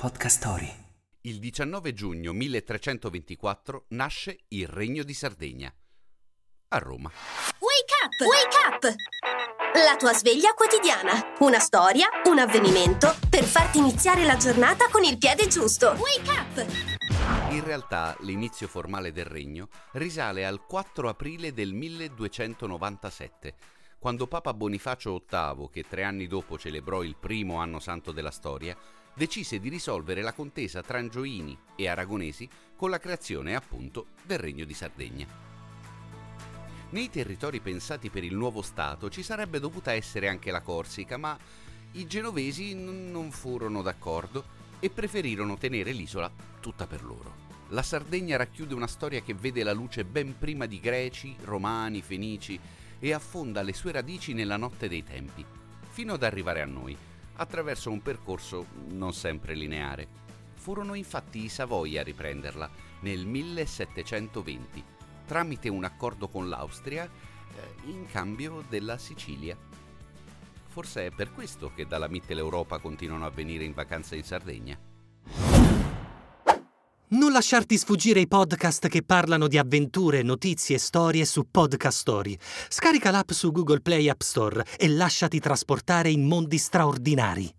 Podcast Story. Il 19 giugno 1324 nasce il Regno di Sardegna. A Roma. Wake up! Wake up! La tua sveglia quotidiana. Una storia, un avvenimento per farti iniziare la giornata con il piede giusto. Wake up! In realtà l'inizio formale del regno risale al 4 aprile del 1297, quando Papa Bonifacio VIII, che tre anni dopo celebrò il primo anno santo della storia, decise di risolvere la contesa tra angioini e aragonesi con la creazione appunto del Regno di Sardegna. Nei territori pensati per il nuovo Stato ci sarebbe dovuta essere anche la Corsica, ma i genovesi n- non furono d'accordo e preferirono tenere l'isola tutta per loro. La Sardegna racchiude una storia che vede la luce ben prima di Greci, Romani, Fenici e affonda le sue radici nella notte dei tempi, fino ad arrivare a noi, attraverso un percorso non sempre lineare. Furono infatti i Savoia a riprenderla nel 1720, tramite un accordo con l'Austria eh, in cambio della Sicilia. Forse è per questo che dalla Mitteleuropa continuano a venire in vacanza in Sardegna. Non lasciarti sfuggire i podcast che parlano di avventure, notizie e storie su Podcast Story. Scarica l'app su Google Play App Store e lasciati trasportare in mondi straordinari.